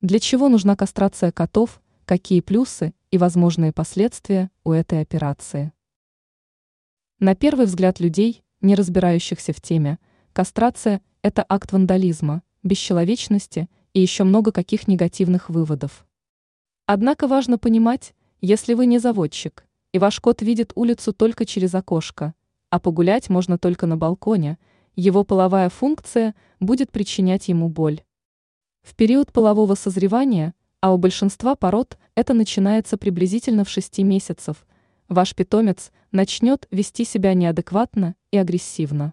Для чего нужна кастрация котов, какие плюсы и возможные последствия у этой операции? На первый взгляд людей, не разбирающихся в теме, кастрация – это акт вандализма, бесчеловечности и еще много каких негативных выводов. Однако важно понимать, если вы не заводчик, и ваш кот видит улицу только через окошко, а погулять можно только на балконе, его половая функция будет причинять ему боль. В период полового созревания, а у большинства пород это начинается приблизительно в 6 месяцев, ваш питомец начнет вести себя неадекватно и агрессивно.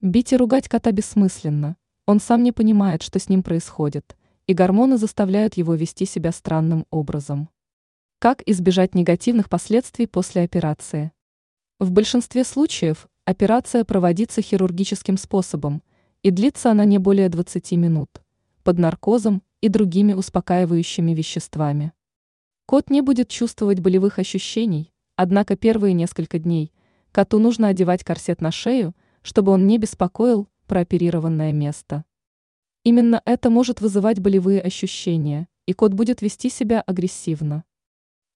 Бить и ругать кота бессмысленно, он сам не понимает, что с ним происходит, и гормоны заставляют его вести себя странным образом. Как избежать негативных последствий после операции? В большинстве случаев операция проводится хирургическим способом, и длится она не более 20 минут под наркозом и другими успокаивающими веществами. Кот не будет чувствовать болевых ощущений, однако первые несколько дней коту нужно одевать корсет на шею, чтобы он не беспокоил прооперированное место. Именно это может вызывать болевые ощущения, и кот будет вести себя агрессивно.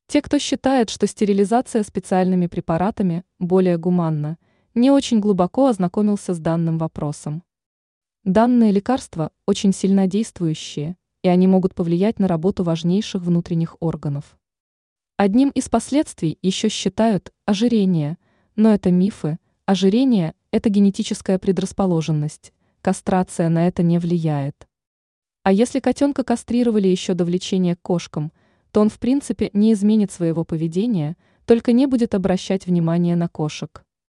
Те, кто считает, что стерилизация специальными препаратами более гуманна, не очень глубоко ознакомился с данным вопросом. Данные лекарства очень сильнодействующие, и они могут повлиять на работу важнейших внутренних органов. Одним из последствий еще считают ожирение, но это мифы. Ожирение – это генетическая предрасположенность, кастрация на это не влияет. А если котенка кастрировали еще до влечения к кошкам, то он в принципе не изменит своего поведения, только не будет обращать внимание на кошек.